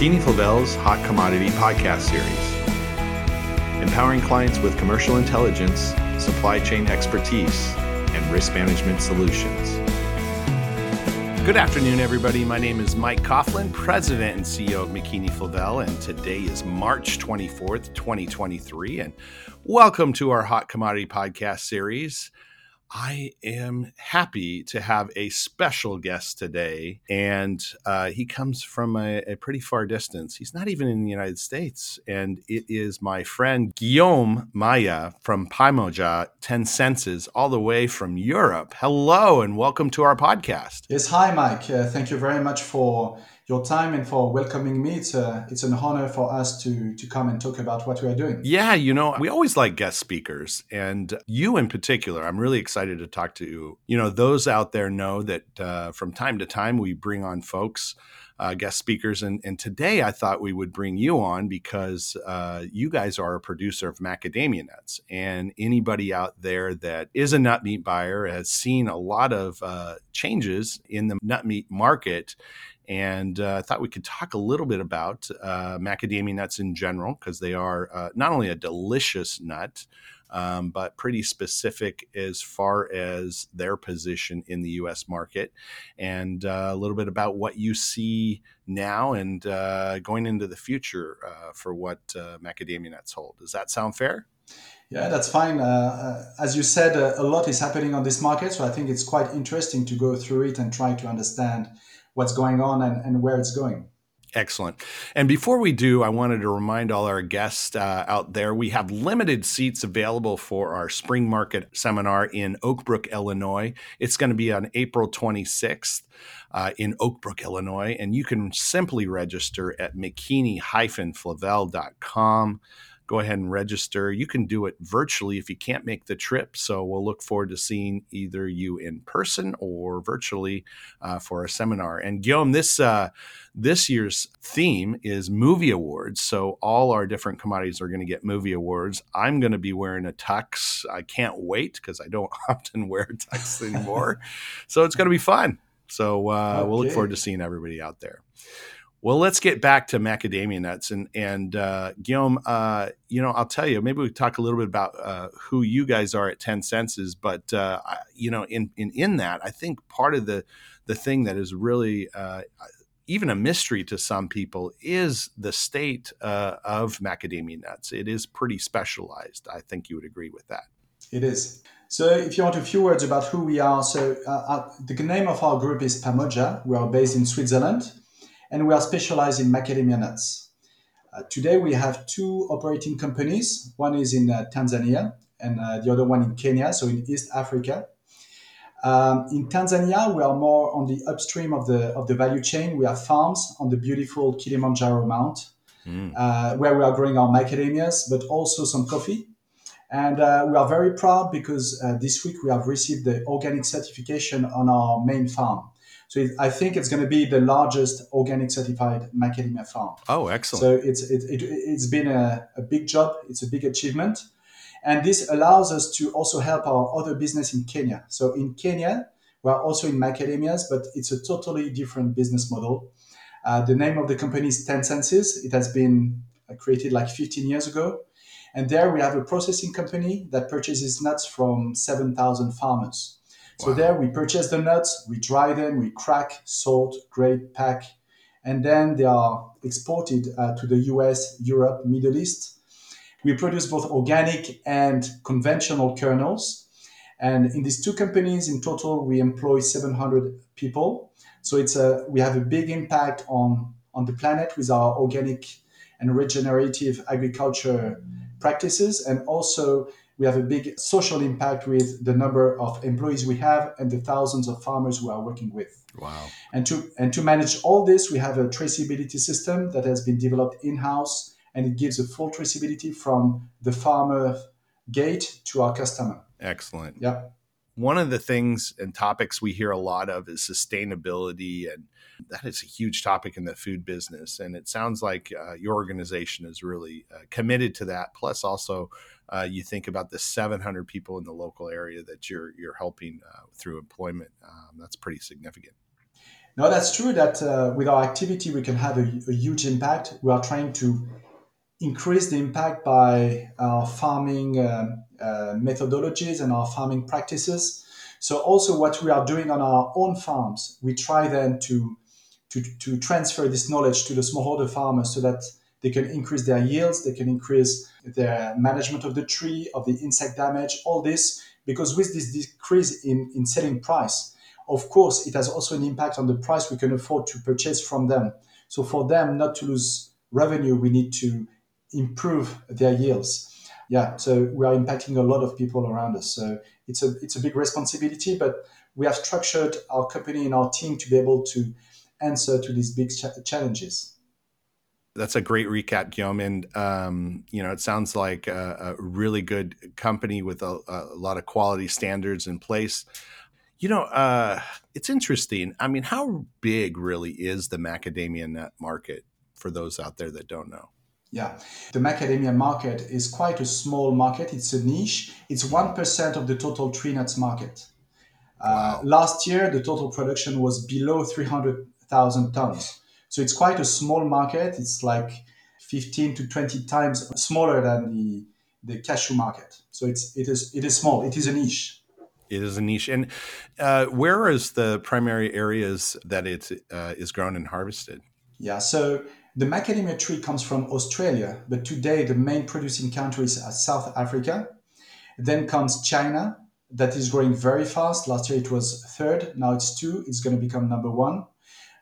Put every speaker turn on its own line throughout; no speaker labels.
McKeany-Flavell's Hot Commodity Podcast Series, empowering clients with commercial intelligence, supply chain expertise, and risk management solutions. Good afternoon, everybody. My name is Mike Caughlan, President and CEO of McKinney Flavel, and today is March 24th, 2023. And welcome to our Hot Commodity Podcast Series. I am happy to have a special guest today, and uh, he comes from a, a, pretty far distance. He's not even in the United States, and it is my friend Guillaume Maillard from Pamoja 10 Senses, all the way from Europe. Hello, and welcome to our podcast.
Yes, hi, Mike. Uh, thank you very much for your time and for welcoming me. It's a, it's an honor for us to to come and talk about what we are doing.
Yeah, you know, we always like guest speakers, and you in particular. I'm really excited to talk to you. You know, those out there know that uh, from time to time we bring on folks. Uh, guest speakers. And, and today I thought we would bring you on because uh, you guys are a producer of macadamia nuts. And anybody out there that is a nut meat buyer has seen a lot of uh, changes in the nut meat market and uh, I thought we could talk a little bit about uh, macadamia nuts in general because they are uh, not only a delicious nut, um, but pretty specific as far as their position in the U.S. market, and uh, a little bit about what you see now and uh, going into the future uh, for what macadamia nuts hold. Does that sound fair?
Yeah, that's fine. Uh, as you said, a lot is happening on this market, so I think it's quite interesting to go through it and try to understand what's going on and, and where it's going.
Excellent. And before we do, I wanted to remind all our guests uh, out there we have limited seats available for our spring market seminar in Oak Brook, Illinois. It's going to be on April 26th uh, in Oak Brook, Illinois. And you can simply register at mckeany-flavell.com go ahead and register. You can do it virtually if you can't make the trip. So we'll look forward to seeing either you in person or virtually uh, for a seminar. And Guillaume, this uh, this year's theme is movie awards. So all our different commodities are going to get movie awards. I'm going to be wearing a tux. I can't wait because I don't often wear a tux anymore. so it's going to be fun. So uh, okay. we'll look forward to seeing everybody out there. Well, let's get back to macadamia nuts and and uh, Guillaume. Uh, you know, I'll tell you. Maybe we talk a little bit about uh, who you guys are at Ten Senses, but uh, you know, in, in in that, I think part of the the thing that is really uh, even a mystery to some people is the state uh, of macadamia nuts. It is pretty specialized. I think you would agree with that.
It is. So, if you want a few words about who we are, so the name of our group is Pamoja. We are based in Switzerland and we are specialized in macadamia nuts. Uh, today we have two operating companies. One is in uh, Tanzania and uh, the other one in Kenya, so in East Africa. Um, in Tanzania, we are more on the upstream of the of the value chain. We have farms on the beautiful Kilimanjaro Mount, mm. uh, where we are growing our macadamias, but also some coffee. And uh, we are very proud because uh, this week we have received the organic certification on our main farm. So it, I think it's going to be the largest organic certified macadamia farm.
Oh, excellent!
So it's it, it, has been a, a big job. It's a big achievement, and this allows us to also help our other business in Kenya. So in Kenya, we are also in macadamias, but it's a totally different business model. Uh, the name of the company is Ten Senses. It has been uh, created like 15 years ago. And there we have a processing company that purchases nuts from 7,000 farmers. So there we purchase the nuts, we dry them, we crack, sort, grade, pack, and then they are exported uh, to the US, Europe, Middle East. We produce both organic and conventional kernels. And in these two companies, in total, we employ 700 people. So it's a, we have a big impact on, on the planet with our organic and regenerative agriculture practices. And also we have a big social impact with the number of employees we have and the thousands of farmers we are working with.
Wow.
And to and to manage all this, we have a traceability system that has been developed in-house and it gives a full traceability from the farmer gate to our customer.
Excellent.
Yeah.
One of the things and topics we hear a lot of is sustainability and that is a huge topic in the food business and it sounds like uh, your organization is really uh, committed to that plus also uh, you think about the 700 people in the local area that you're you're helping uh, through employment. Um, that's pretty significant.
No, that's true that uh, with our activity, we can have a, a, huge impact. We are trying to increase the impact by our farming uh, uh, methodologies and our farming practices. So, also what we are doing on our own farms, we try then to, to, to transfer this knowledge to the smallholder farmers so that they can increase their yields, they can increase their management of the tree, of the insect damage, all this, because with this decrease in, in selling price, of course, it has also an impact on the price we can afford to purchase from them. So for them not to lose revenue, we need to improve their yields. Yeah, so we are impacting a lot of people around us. So it's a it's a big responsibility, but we have structured our company and our team to be able to answer to these big ch- challenges.
That's a great recap, Guillaume. And um, you know, it sounds like a, a really good company with a, a lot of quality standards in place. You know, uh, it's interesting. I mean, how big really is the macadamia nut market for those out there that don't know?
Yeah, the macadamia market is quite a small market. It's a niche. It's 1% of the total tree nuts market. Uh, wow. last year, the total production was below 300,000 tons. So it's quite a small market. It's like 15 to 20 times smaller than the, the cashew market. So it's, it, is, it is small. It is a niche
it is a niche. And uh, where is the primary areas that it uh, is grown and harvested?
Yeah, so the macadamia tree comes from Australia, but today the main producing countries are South Africa. Then comes China, that is growing very fast. Last year it was third, now it's two. It's going to become number one.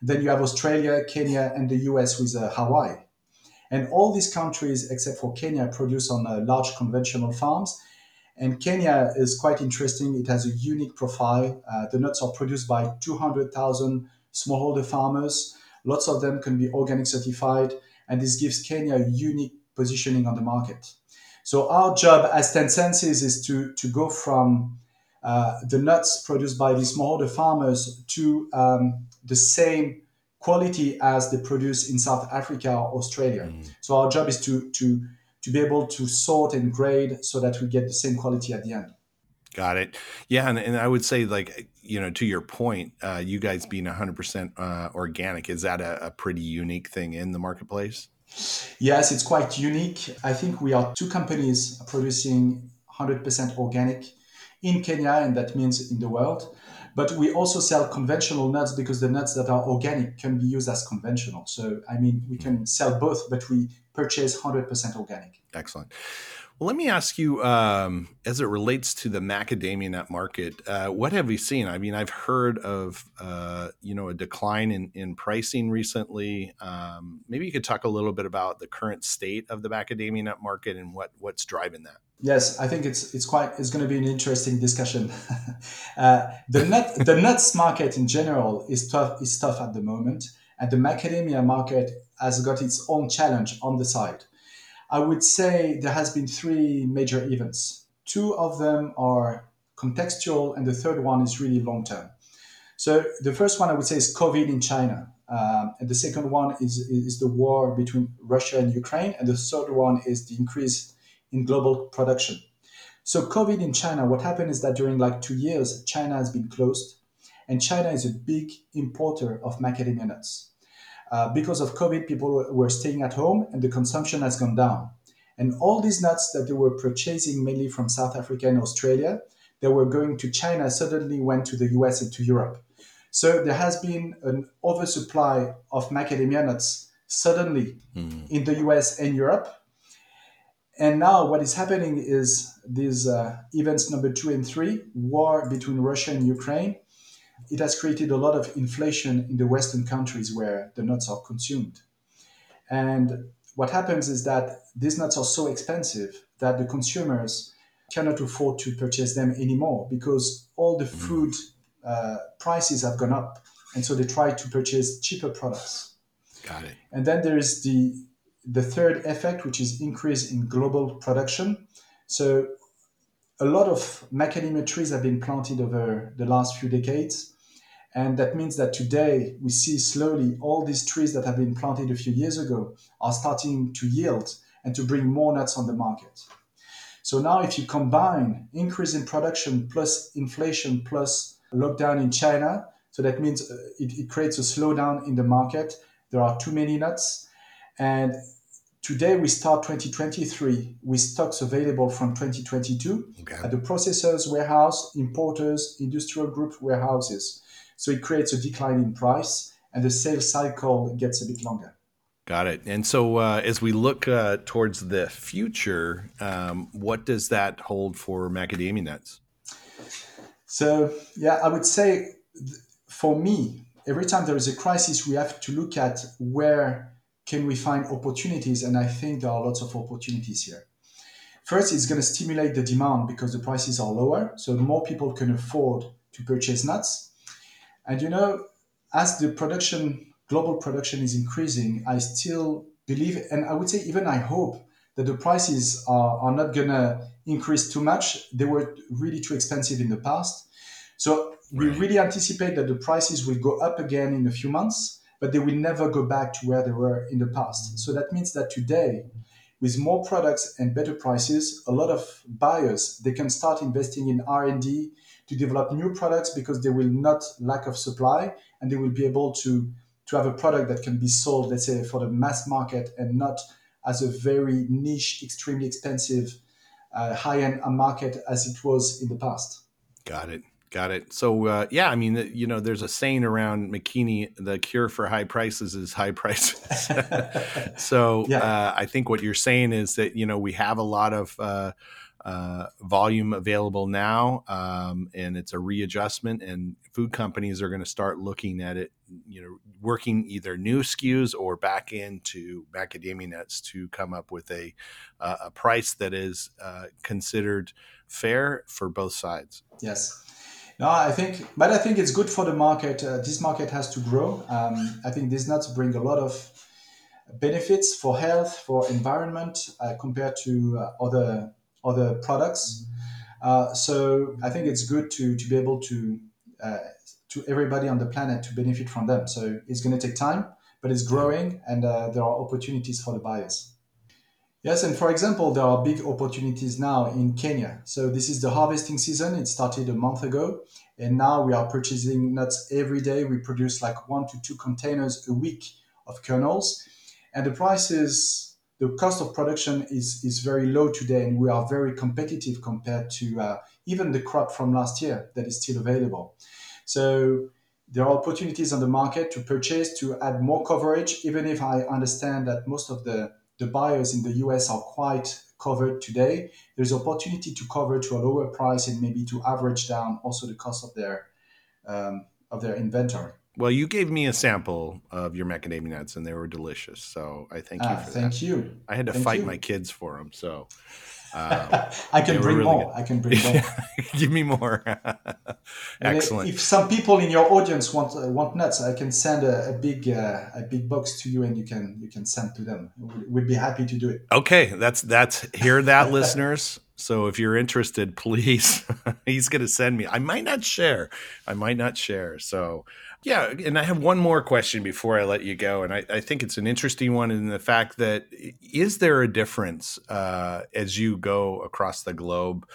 Then you have Australia, Kenya, and the US with uh, Hawaii. And all these countries, except for Kenya, produce on uh, large conventional farms and Kenya is quite interesting. It has a unique profile. Uh, the nuts are produced by 200,000 smallholder farmers. Lots of them can be organic certified, and this gives Kenya a unique positioning on the market. So our job as 10 Senses is to, to go from uh, the nuts produced by these smallholder farmers to um, the same quality as they produce in South Africa or Australia. Mm. So our job is to, to to be able to sort and grade so that we get the same quality at the end.
Got it. Yeah, and, and I would say, like you know, to your point, uh, you guys being 100% uh, organic is that a, a pretty unique thing in the marketplace?
Yes, it's quite unique. I think we are two companies producing 100% organic in Kenya, and that means in the world. But we also sell conventional nuts because the nuts that are organic can be used as conventional. So, I mean, we can sell both, but we purchase 100% organic.
Excellent. Well, let me ask you, um, as it relates to the macadamia nut market, uh, what have we seen? I mean, I've heard of uh, you know a decline in, in pricing recently. Um, maybe you could talk a little bit about the current state of the macadamia nut market and what what's driving that.
Yes, I think it's it's quite it's going to be an interesting discussion. uh, the nut the nuts market in general is tough is tough at the moment, and the macadamia market has got its own challenge on the side. I would say there has been three major events. Two of them are contextual, and the third one is really long term. So the first one I would say is COVID in China, um, and the second one is is the war between Russia and Ukraine, and the third one is the increase in global production. So COVID in China, what happened is that during like two years, China has been closed, and China is a big importer of macadamia nuts. Uh, because of COVID, people were staying at home, and the consumption has gone down. And all these nuts that they were purchasing mainly from South Africa and Australia, they were going to China, suddenly went to the US and to Europe. So there has been an oversupply of macadamia nuts suddenly mm. in the US and Europe and now what is happening is these uh, events number two and three, war between Russia and Ukraine, it has created a lot of inflation in the Western countries where the nuts are consumed. And what happens is that these nuts are so expensive that the consumers cannot afford to purchase them anymore because all the mm-hmm. food uh, prices have gone up. And so they try to purchase cheaper products.
Got it.
And then there is the the third effect, which is increase in global production. So a lot of macadamia trees have been planted over the last few decades. And that means that today we see slowly all these trees that have been planted a few years ago are starting to yield and to bring more nuts on the market. So now, if you combine increase in production plus inflation plus lockdown in China, So that means uh, it, it creates a slowdown in the market. There are too many nuts. And today we start 2023 with stocks available from 2022 okay. at the processors warehouse, importers, industrial group warehouses. So it creates a decline in price and the sales cycle gets a bit longer.
Got it. And so, uh, as we look uh, towards the future, um, what does that hold for macadamia nuts?
So, yeah, I would say for me, every time there is a crisis, we have to look at where can we find opportunities, and I think there are lots of opportunities here. First, it's going to stimulate the demand because the prices are lower, so more people can afford to purchase nuts. And you know, as the production global production is increasing, I still believe, and I would say even I hope that the prices are, are not gonna increase too much. They were really too expensive in the past. So we really anticipate that the prices will go up again in a few months, but they will never go back to where they were in the past. So that means that today, with more products and better prices, a lot of buyers they can start investing in R&D to develop new products because they will not lack of supply and they will be able to to have a product that can be sold, let's say, for the mass market and not as a very niche, extremely expensive, uh, high-end market as it was in the past.
Got it. Got it. So uh, yeah, I mean, you know, there's a saying around McKeany: the cure for high prices is high prices. so yeah. uh, I think what you're saying is that you know we have a lot of uh, uh, volume available now, um, and it's a readjustment. And food companies are going to start looking at it, you know, working either new SKUs or back into macadamia nuts to come up with a uh, a price that is uh, considered fair for both sides.
Yes. No, I think, but I think it's good for the market. Uh, this market has to grow. Um, I think these nuts bring a lot of benefits for health, for environment, uh, compared to uh, other other products. Uh, so I think it's good to, to be able to uh, to everybody on the planet to benefit from them. So it's going to take time, but it's growing, and uh, there are opportunities for the buyers. Yes, and for example, there are big opportunities now in Kenya. So this is the harvesting season. It started a month ago, and now we are purchasing nuts every day. We produce like one to two containers a week of kernels, and the prices the cost of production is, is very low today, and we are very competitive compared to uh, even the crop from last year that is still available. So there are opportunities on the market to purchase to add more coverage, even if I understand that most of the, the buyers in the US are quite covered today. There's opportunity to cover to a lower price and maybe to average down also the cost of their um, of their inventory.
Well, you gave me a sample of your macadamia nuts, and they were delicious. So I thank you
ah,
for
thank
that.
you.
I had to
thank
fight
you.
my kids for them. So
um, I can bring really more. Good. I can bring more.
Give me more. Excellent.
If some people in your audience want uh, want nuts, I can send a, a big uh, a big box to you, and you can you can send to them. We'd be happy to do it.
Okay, that's that's hear that, listeners. So if you're interested, please, he's going to send me. I might not share. I might not share. So yeah, and I have one more question before I let you go, and I, I think it's an interesting one in the fact that is there a difference uh, as you go across the globe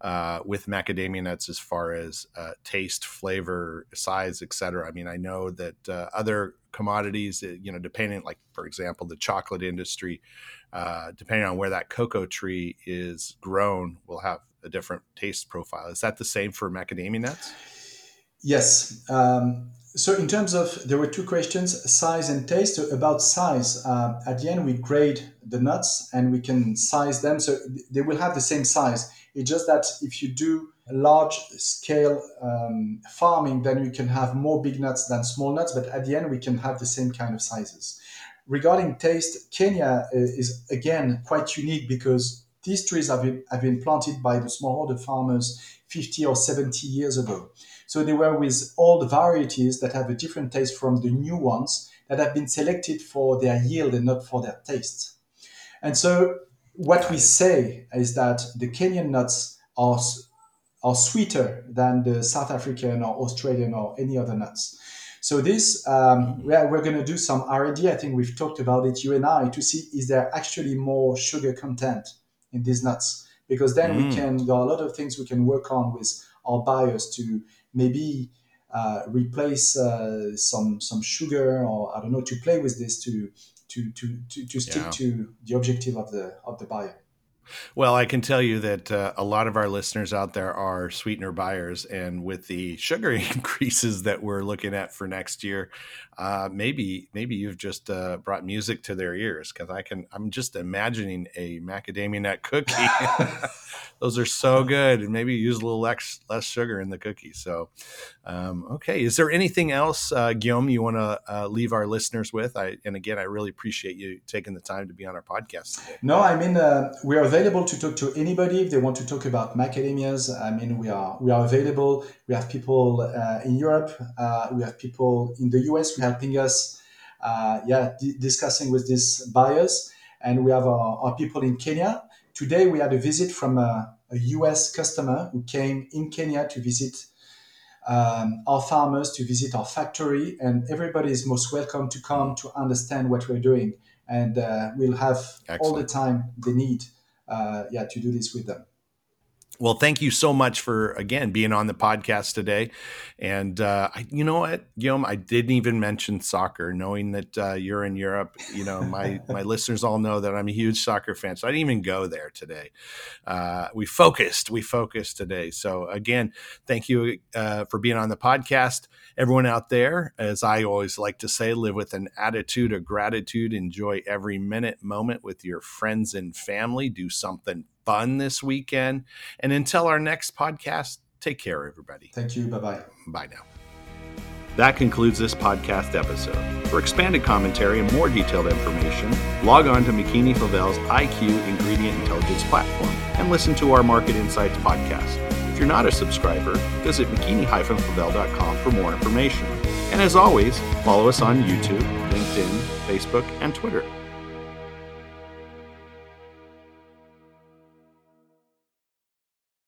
uh, with macadamia nuts as far as uh, taste, flavor, size, etc. I mean, I know that uh, other commodities, uh, you know, depending, like for example, the chocolate industry, uh, depending on where that cocoa tree is grown, will have a different taste profile. Is that the same for macadamia nuts?
Yes. Um, so in terms of there were two questions size and taste. So about size uh, at the end we grade the nuts and we can size them. So they will have the same size. It's just that if you do large scale um, farming then you can have more big nuts than small nuts but at the end we can have the same kind of sizes. Regarding taste kenya is again quite unique because these trees have been, have been planted by the smallholder farmers 50 or 70 years ago so they were with old varieties that have a different taste from the new ones that have been selected for their yield and not for their taste. And so what we say is that the Kenyan nuts are, are sweeter than the South African or Australian or any other nuts. So this, um, we're, we're going to do some R&D. I think we've talked about it, you and I, to see is there actually more sugar content in these nuts? Because then mm. we can, there are a lot of things we can work on with our buyers to maybe uh, replace uh, some some sugar or I don't know to play with this to to to to, to stick yeah. to the objective of the of the buyer.
Well, I can tell you that uh, a lot of our listeners out there are sweetener buyers, and with the sugar increases that we're looking at for next year, uh, maybe maybe you've just uh, brought music to their ears because I can. I'm just imagining a macadamia nut cookie. Those are so good, and maybe use a little less less sugar in the cookie. So, um, okay, is there anything else, uh, Guillaume, you want to uh, leave our listeners with? I and again, I really appreciate you taking the time to be on our podcast today.
No, I mean uh, we are available to talk to anybody if they want to talk about macadamias. I mean, we are we are available. We have people uh, in Europe. Uh, we have people in the US who are helping us. Uh, yeah, d- discussing with these buyers, and we have our, our, people in Kenya. Today we had a visit from a, a US customer who came in Kenya to visit um, our farmers, to visit our factory, and everybody is most welcome to come to understand what we're doing and uh, we'll have Excellent. all the time they need Uh, yeah, to do this with them.
Well, thank you so much for again being on the podcast today. And uh, I, you know what, Guillaume, I didn't even mention soccer. Knowing that uh, you're in Europe, you know my my listeners all know that I'm a huge soccer fan, so I didn't even go there today. Uh, we focused, we focused today. So again, thank you uh, for being on the podcast, everyone out there. As I always like to say, live with an attitude of gratitude. Enjoy every minute, moment with your friends and family. Do something fun this weekend. And until our next podcast, take care, everybody.
Thank you. Bye bye.
Bye now. That concludes this podcast episode. For expanded commentary and more detailed information, log on to McKeany-Flavell's IQ Ingredient Intelligence platform and listen to our Market Insights podcast. If you're not a subscriber, visit mckeany-flavell.com for more information. And as always, follow us on YouTube, LinkedIn, Facebook, and Twitter.